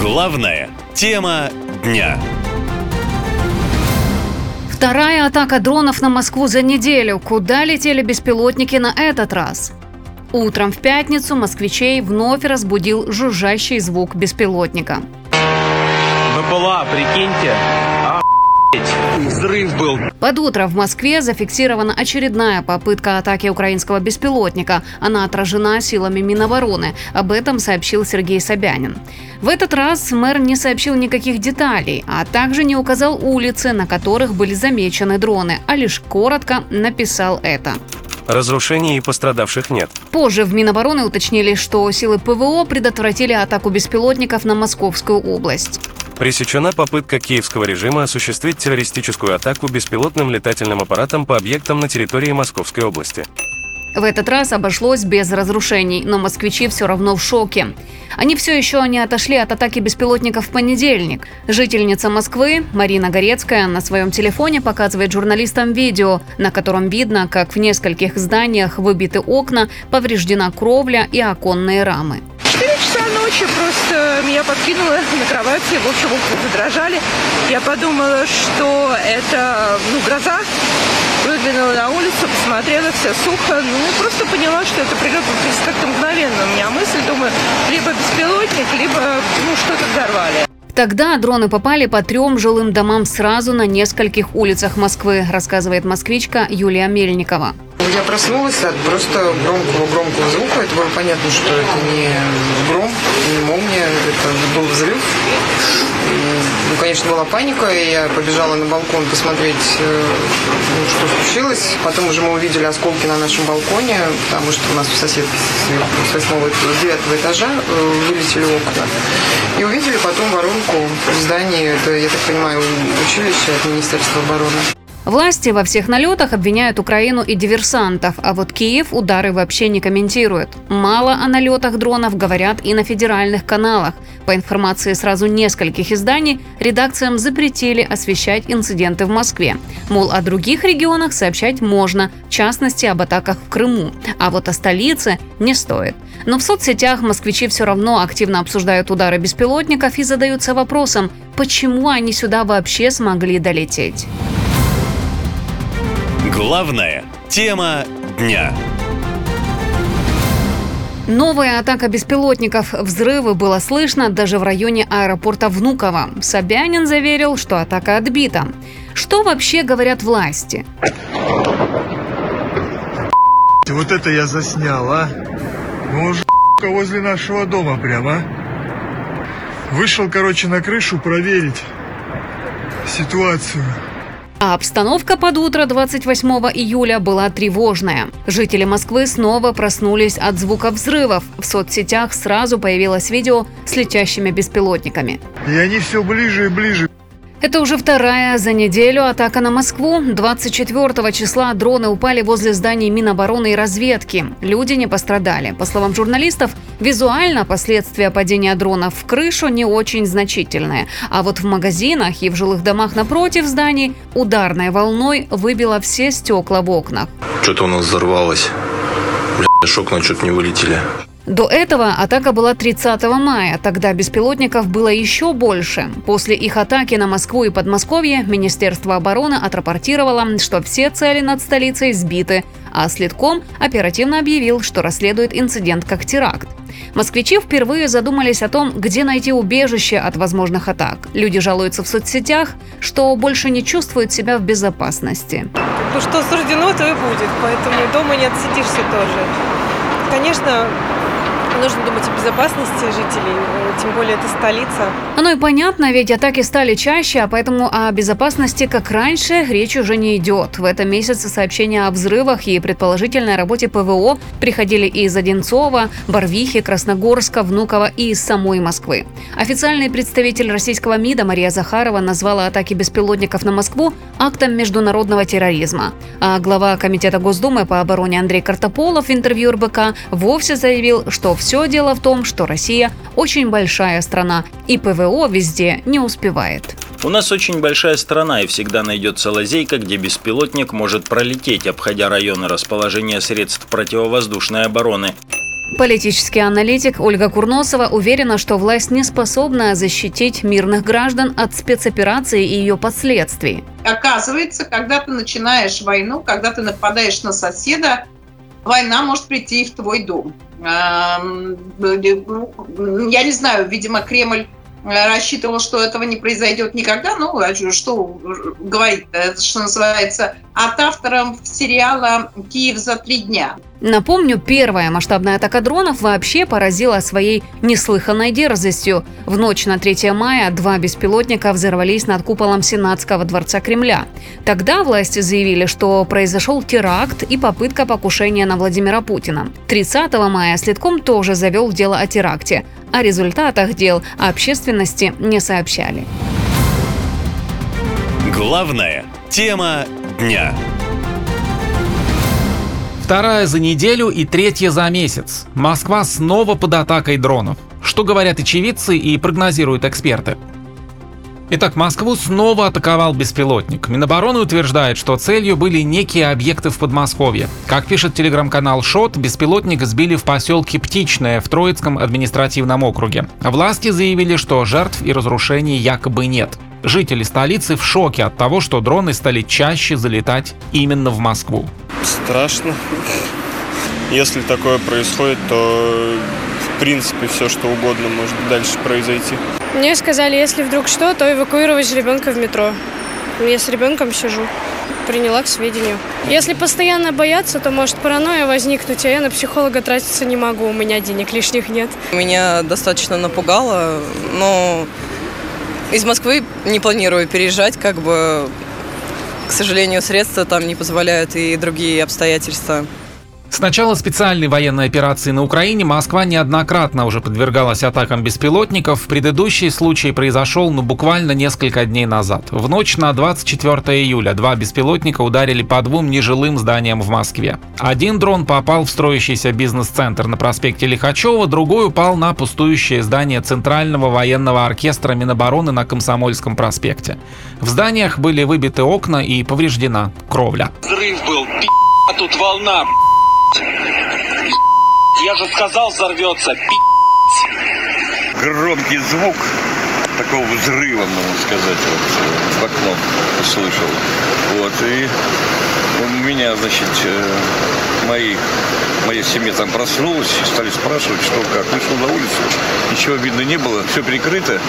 Главная тема дня. Вторая атака дронов на Москву за неделю. Куда летели беспилотники на этот раз? Утром в пятницу москвичей вновь разбудил жужжащий звук беспилотника. БПЛА, прикиньте. Взрыв был. Под утро в Москве зафиксирована очередная попытка атаки украинского беспилотника. Она отражена силами Минобороны. Об этом сообщил Сергей Собянин. В этот раз мэр не сообщил никаких деталей, а также не указал улицы, на которых были замечены дроны, а лишь коротко написал это. Разрушений и пострадавших нет. Позже в Минобороны уточнили, что силы ПВО предотвратили атаку беспилотников на Московскую область. Пресечена попытка киевского режима осуществить террористическую атаку беспилотным летательным аппаратом по объектам на территории Московской области. В этот раз обошлось без разрушений, но москвичи все равно в шоке. Они все еще не отошли от атаки беспилотников в понедельник. Жительница Москвы Марина Горецкая на своем телефоне показывает журналистам видео, на котором видно, как в нескольких зданиях выбиты окна, повреждена кровля и оконные рамы. 4 часа ночи просто меня подкинуло на кровати, в общем, окна задрожали. Я подумала, что это, ну, гроза. Выглянула на улицу, посмотрела, все сухо. Ну, просто поняла, что это прилет как-то мгновенно. У меня мысль, думаю, либо беспилотник, либо, ну, что-то взорвали. Тогда дроны попали по трем жилым домам сразу на нескольких улицах Москвы, рассказывает москвичка Юлия Мельникова. Я проснулась от просто громкого-громкого звука. Это было понятно, что это не гром, не молния, это был взрыв. Ну, конечно, была паника, и я побежала на балкон посмотреть, э, ну, что случилось. Потом уже мы увидели осколки на нашем балконе, потому что у нас в соседке с восьмого, девятого этажа э, вылетели окна. И увидели потом воронку в здании, это, я так понимаю, училище от Министерства обороны. Власти во всех налетах обвиняют Украину и диверсантов, а вот Киев удары вообще не комментирует. Мало о налетах дронов говорят и на федеральных каналах. По информации сразу нескольких изданий, редакциям запретили освещать инциденты в Москве. Мол, о других регионах сообщать можно, в частности, об атаках в Крыму. А вот о столице не стоит. Но в соцсетях москвичи все равно активно обсуждают удары беспилотников и задаются вопросом, почему они сюда вообще смогли долететь. Главная тема дня. Новая атака беспилотников. Взрывы было слышно даже в районе аэропорта Внуково. Собянин заверил, что атака отбита. Что вообще говорят власти? Вот это я заснял, а? Ну, уже возле нашего дома прямо. Вышел, короче, на крышу проверить ситуацию. А обстановка под утро 28 июля была тревожная. Жители Москвы снова проснулись от звука взрывов. В соцсетях сразу появилось видео с летящими беспилотниками. И они все ближе и ближе. Это уже вторая за неделю атака на Москву. 24 числа дроны упали возле зданий Минобороны и разведки. Люди не пострадали. По словам журналистов, визуально последствия падения дронов в крышу не очень значительные. А вот в магазинах и в жилых домах напротив зданий ударной волной выбило все стекла в окнах. Что-то у нас взорвалось. Бля, окна что-то не вылетели. До этого атака была 30 мая. Тогда беспилотников было еще больше. После их атаки на Москву и Подмосковье Министерство обороны отрапортировало, что все цели над столицей сбиты, а Следком оперативно объявил, что расследует инцидент как теракт. Москвичи впервые задумались о том, где найти убежище от возможных атак. Люди жалуются в соцсетях, что больше не чувствуют себя в безопасности. Ну что суждено, то и будет, поэтому дома не отсидишься тоже. Конечно, нужно думать о безопасности жителей, э, тем более это столица. Оно и понятно, ведь атаки стали чаще, а поэтому о безопасности, как раньше, речь уже не идет. В этом месяце сообщения о взрывах и предположительной работе ПВО приходили из Одинцова, Барвихи, Красногорска, Внуково и из самой Москвы. Официальный представитель российского МИДа Мария Захарова назвала атаки беспилотников на Москву актом международного терроризма. А глава Комитета Госдумы по обороне Андрей Картополов в интервью РБК вовсе заявил, что все все дело в том, что Россия очень большая страна, и ПВО везде не успевает. У нас очень большая страна, и всегда найдется лазейка, где беспилотник может пролететь, обходя районы расположения средств противовоздушной обороны. Политический аналитик Ольга Курносова уверена, что власть не способна защитить мирных граждан от спецоперации и ее последствий. Оказывается, когда ты начинаешь войну, когда ты нападаешь на соседа, война может прийти и в твой дом. Эм, я не знаю, видимо, Кремль рассчитывал, что этого не произойдет никогда. Ну, а что говорить, что называется, от автором сериала «Киев за три дня». Напомню, первая масштабная атака дронов вообще поразила своей неслыханной дерзостью. В ночь на 3 мая два беспилотника взорвались над куполом Сенатского дворца Кремля. Тогда власти заявили, что произошел теракт и попытка покушения на Владимира Путина. 30 мая Следком тоже завел дело о теракте. О результатах дел общественности не сообщали. Главная тема дня. Вторая за неделю и третья за месяц. Москва снова под атакой дронов. Что говорят очевидцы и прогнозируют эксперты? Итак, Москву снова атаковал беспилотник. Минобороны утверждает, что целью были некие объекты в Подмосковье. Как пишет телеграм-канал ШОТ, беспилотник сбили в поселке Птичное в Троицком административном округе. Власти заявили, что жертв и разрушений якобы нет. Жители столицы в шоке от того, что дроны стали чаще залетать именно в Москву. Страшно. Если такое происходит, то в принципе все что угодно может дальше произойти. Мне сказали, если вдруг что, то эвакуировать ребенка в метро. Я с ребенком сижу. Приняла к сведению. Если постоянно бояться, то может паранойя возникнуть, а я на психолога тратиться не могу, у меня денег лишних нет. Меня достаточно напугало, но из Москвы не планирую переезжать, как бы, к сожалению, средства там не позволяют и другие обстоятельства. С начала специальной военной операции на Украине Москва неоднократно уже подвергалась атакам беспилотников. Предыдущий случай произошел ну буквально несколько дней назад. В ночь на 24 июля два беспилотника ударили по двум нежилым зданиям в Москве. Один дрон попал в строящийся бизнес-центр на проспекте Лихачева, другой упал на пустующее здание Центрального военного оркестра Минобороны на Комсомольском проспекте. В зданиях были выбиты окна и повреждена кровля. Взрыв был, пи***, а тут волна, я же сказал, взорвется. Громкий звук такого взрыва, можно сказать, вот, в окно услышал. Вот, и у меня, значит, мои, моя семья там проснулась, стали спрашивать, что как. Вышел на улицу, ничего видно не было, все перекрыто,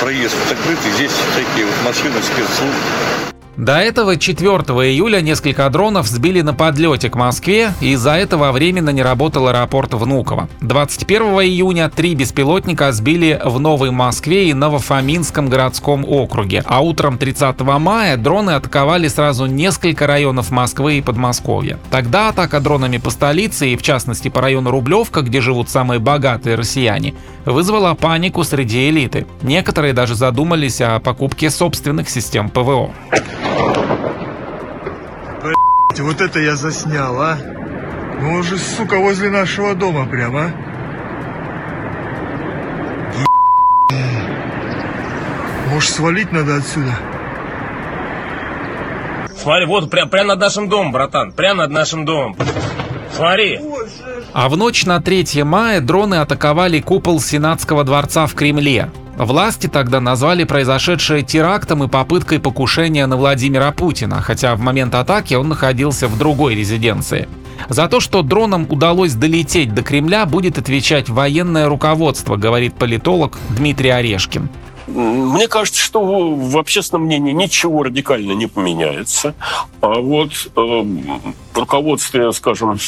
проезд закрытый, здесь всякие вот машины спецслужб. До этого 4 июля несколько дронов сбили на подлете к Москве, и из-за этого временно не работал аэропорт Внуково. 21 июня три беспилотника сбили в Новой Москве и Новофоминском городском округе, а утром 30 мая дроны атаковали сразу несколько районов Москвы и Подмосковья. Тогда атака дронами по столице и в частности по району Рублевка, где живут самые богатые россияне, вызвала панику среди элиты. Некоторые даже задумались о покупке собственных систем ПВО. Вот это я заснял, а? Ну уже, сука, возле нашего дома прямо, а? Может, свалить надо отсюда? Смотри, вот прям, прям над нашим домом, братан. Прям над нашим домом. Смотри. А в ночь на 3 мая дроны атаковали купол Сенатского дворца в Кремле. Власти тогда назвали произошедшее терактом и попыткой покушения на Владимира Путина, хотя в момент атаки он находился в другой резиденции. За то, что дронам удалось долететь до Кремля, будет отвечать военное руководство, говорит политолог Дмитрий Орешкин. Мне кажется, что в общественном мнении ничего радикально не поменяется. А вот э, руководстве, скажем,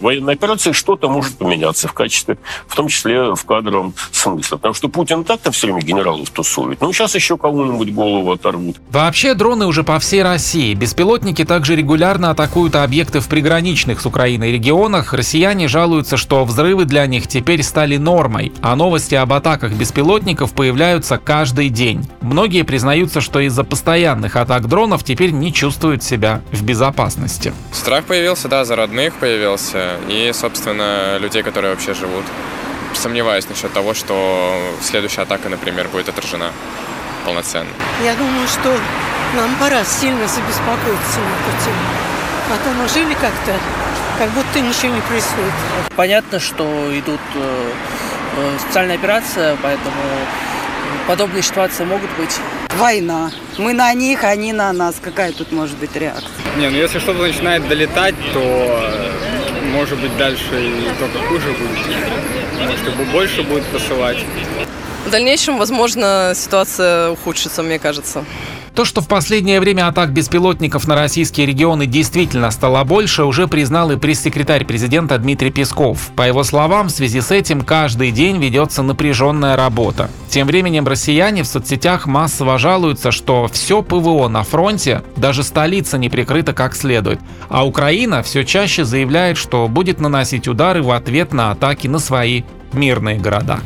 военной операции что-то может поменяться в качестве, в том числе в кадровом смысле. Потому что Путин так-то все время генералов тусует. Ну, сейчас еще кому-нибудь голову оторвут. Вообще, дроны уже по всей России. Беспилотники также регулярно атакуют объекты в приграничных с Украиной регионах. Россияне жалуются, что взрывы для них теперь стали нормой, а новости об атаках беспилотников появляются появляются каждый день. Многие признаются, что из-за постоянных атак дронов теперь не чувствуют себя в безопасности. Страх появился, да, за родных появился и, собственно, людей, которые вообще живут. Сомневаюсь насчет того, что следующая атака, например, будет отражена полноценно. Я думаю, что нам пора сильно забеспокоиться на эту тему. А то мы жили как-то как будто ничего не происходит. Понятно, что идут э, э, специальная операция, поэтому подобные ситуации могут быть. Война. Мы на них, они на нас. Какая тут может быть реакция? Не, ну если что-то начинает долетать, то э, может быть дальше и только хуже будет. Может, его больше будет посылать. В дальнейшем, возможно, ситуация ухудшится, мне кажется. То, что в последнее время атак беспилотников на российские регионы действительно стало больше, уже признал и пресс-секретарь президента Дмитрий Песков. По его словам, в связи с этим каждый день ведется напряженная работа. Тем временем россияне в соцсетях массово жалуются, что все ПВО на фронте, даже столица не прикрыта как следует. А Украина все чаще заявляет, что будет наносить удары в ответ на атаки на свои мирные города.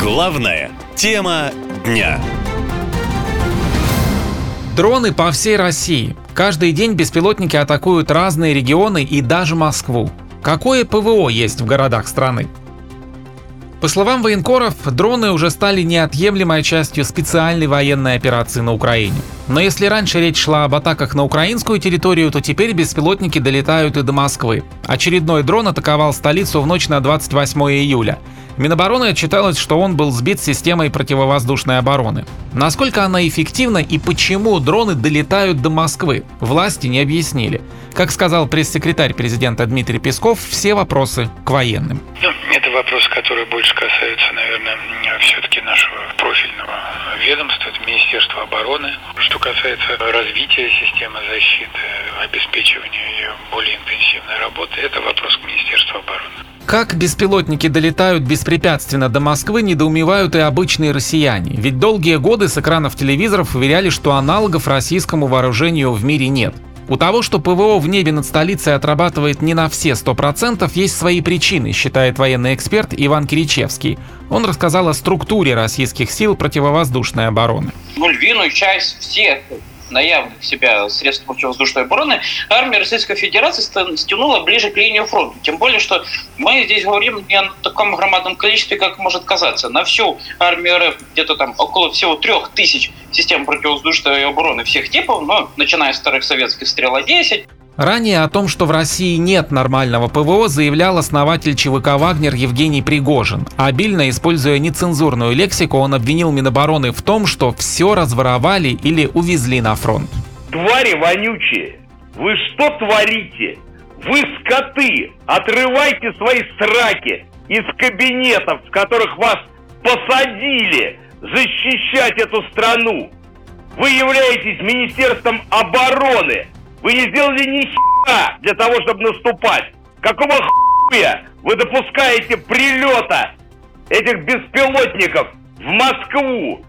Главная тема дня. Дроны по всей России. Каждый день беспилотники атакуют разные регионы и даже Москву. Какое ПВО есть в городах страны? По словам военкоров, дроны уже стали неотъемлемой частью специальной военной операции на Украине. Но если раньше речь шла об атаках на украинскую территорию, то теперь беспилотники долетают и до Москвы. Очередной дрон атаковал столицу в ночь на 28 июля. Минобороны отчиталось, что он был сбит системой противовоздушной обороны. Насколько она эффективна и почему дроны долетают до Москвы, власти не объяснили. Как сказал пресс-секретарь президента Дмитрий Песков, все вопросы к военным. Ну, это вопросы, которые больше касаются, наверное, все-таки нашего профильного ведомства, это Министерство обороны. Что касается развития системы защиты, обеспечивания ее более интенсивной работы, это вопрос к Министерству обороны. Как беспилотники долетают беспрепятственно до Москвы, недоумевают и обычные россияне. Ведь долгие годы с экранов телевизоров уверяли, что аналогов российскому вооружению в мире нет. У того, что ПВО в небе над столицей отрабатывает не на все 100%, есть свои причины, считает военный эксперт Иван Киричевский. Он рассказал о структуре российских сил противовоздушной обороны. Ну, львиную часть всех наявных себя средств противовоздушной обороны, армия Российской Федерации стянула ближе к линии фронта. Тем более, что мы здесь говорим не о таком громадном количестве, как может казаться. На всю армию РФ где-то там около всего трех тысяч систем противовоздушной обороны всех типов, ну, начиная с старых советских «Стрела-10», Ранее о том, что в России нет нормального ПВО, заявлял основатель ЧВК «Вагнер» Евгений Пригожин. Обильно используя нецензурную лексику, он обвинил Минобороны в том, что все разворовали или увезли на фронт. Твари вонючие! Вы что творите? Вы скоты! Отрывайте свои сраки из кабинетов, в которых вас посадили защищать эту страну! Вы являетесь Министерством обороны, вы не сделали ни хера для того, чтобы наступать. Какого хуя вы допускаете прилета этих беспилотников в Москву?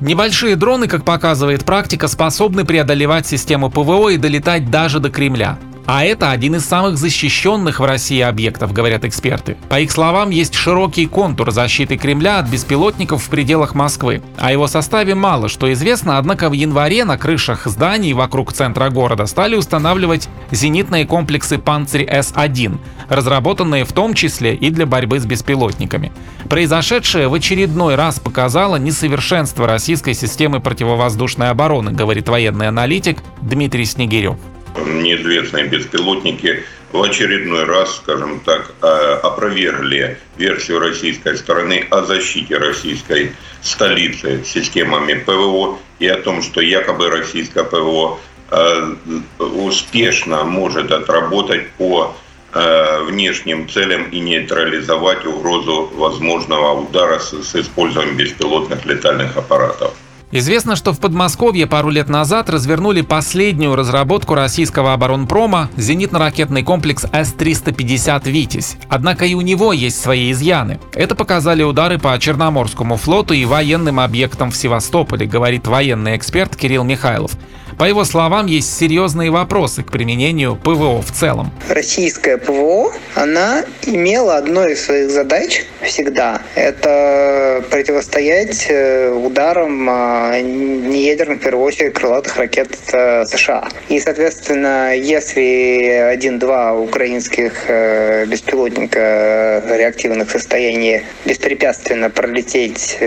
Небольшие дроны, как показывает практика, способны преодолевать систему ПВО и долетать даже до Кремля. А это один из самых защищенных в России объектов, говорят эксперты. По их словам, есть широкий контур защиты Кремля от беспилотников в пределах Москвы. О его составе мало что известно, однако в январе на крышах зданий вокруг центра города стали устанавливать зенитные комплексы «Панцирь-С-1», разработанные в том числе и для борьбы с беспилотниками. Произошедшее в очередной раз показало несовершенство российской системы противовоздушной обороны, говорит военный аналитик Дмитрий Снегирев неизвестные беспилотники в очередной раз, скажем так, э, опровергли версию российской стороны о защите российской столицы системами ПВО и о том, что якобы российское ПВО э, успешно может отработать по э, внешним целям и нейтрализовать угрозу возможного удара с, с использованием беспилотных летальных аппаратов. Известно, что в Подмосковье пару лет назад развернули последнюю разработку российского оборонпрома – зенитно-ракетный комплекс С-350 «Витязь». Однако и у него есть свои изъяны. Это показали удары по Черноморскому флоту и военным объектам в Севастополе, говорит военный эксперт Кирилл Михайлов. По его словам, есть серьезные вопросы к применению ПВО в целом. Российская ПВО, она имела одной из своих задач всегда. Это противостоять э, ударам а, неядерных, в первую очередь, крылатых ракет э, США. И, соответственно, если один-два украинских э, беспилотника реактивных состояний беспрепятственно пролететь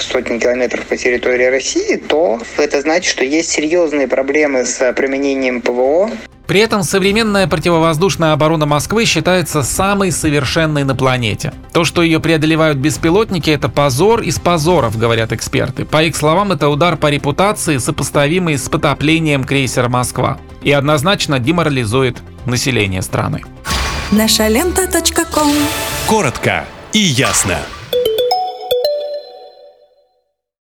сотни километров по территории России, то это значит, что есть серьезные серьезные проблемы с применением ПВО При этом современная противовоздушная оборона Москвы считается самой совершенной на планете. То, что ее преодолевают беспилотники, это позор из позоров, говорят эксперты. По их словам, это удар по репутации, сопоставимый с потоплением крейсера «Москва». И однозначно деморализует население страны. Наша лента. Коротко и ясно.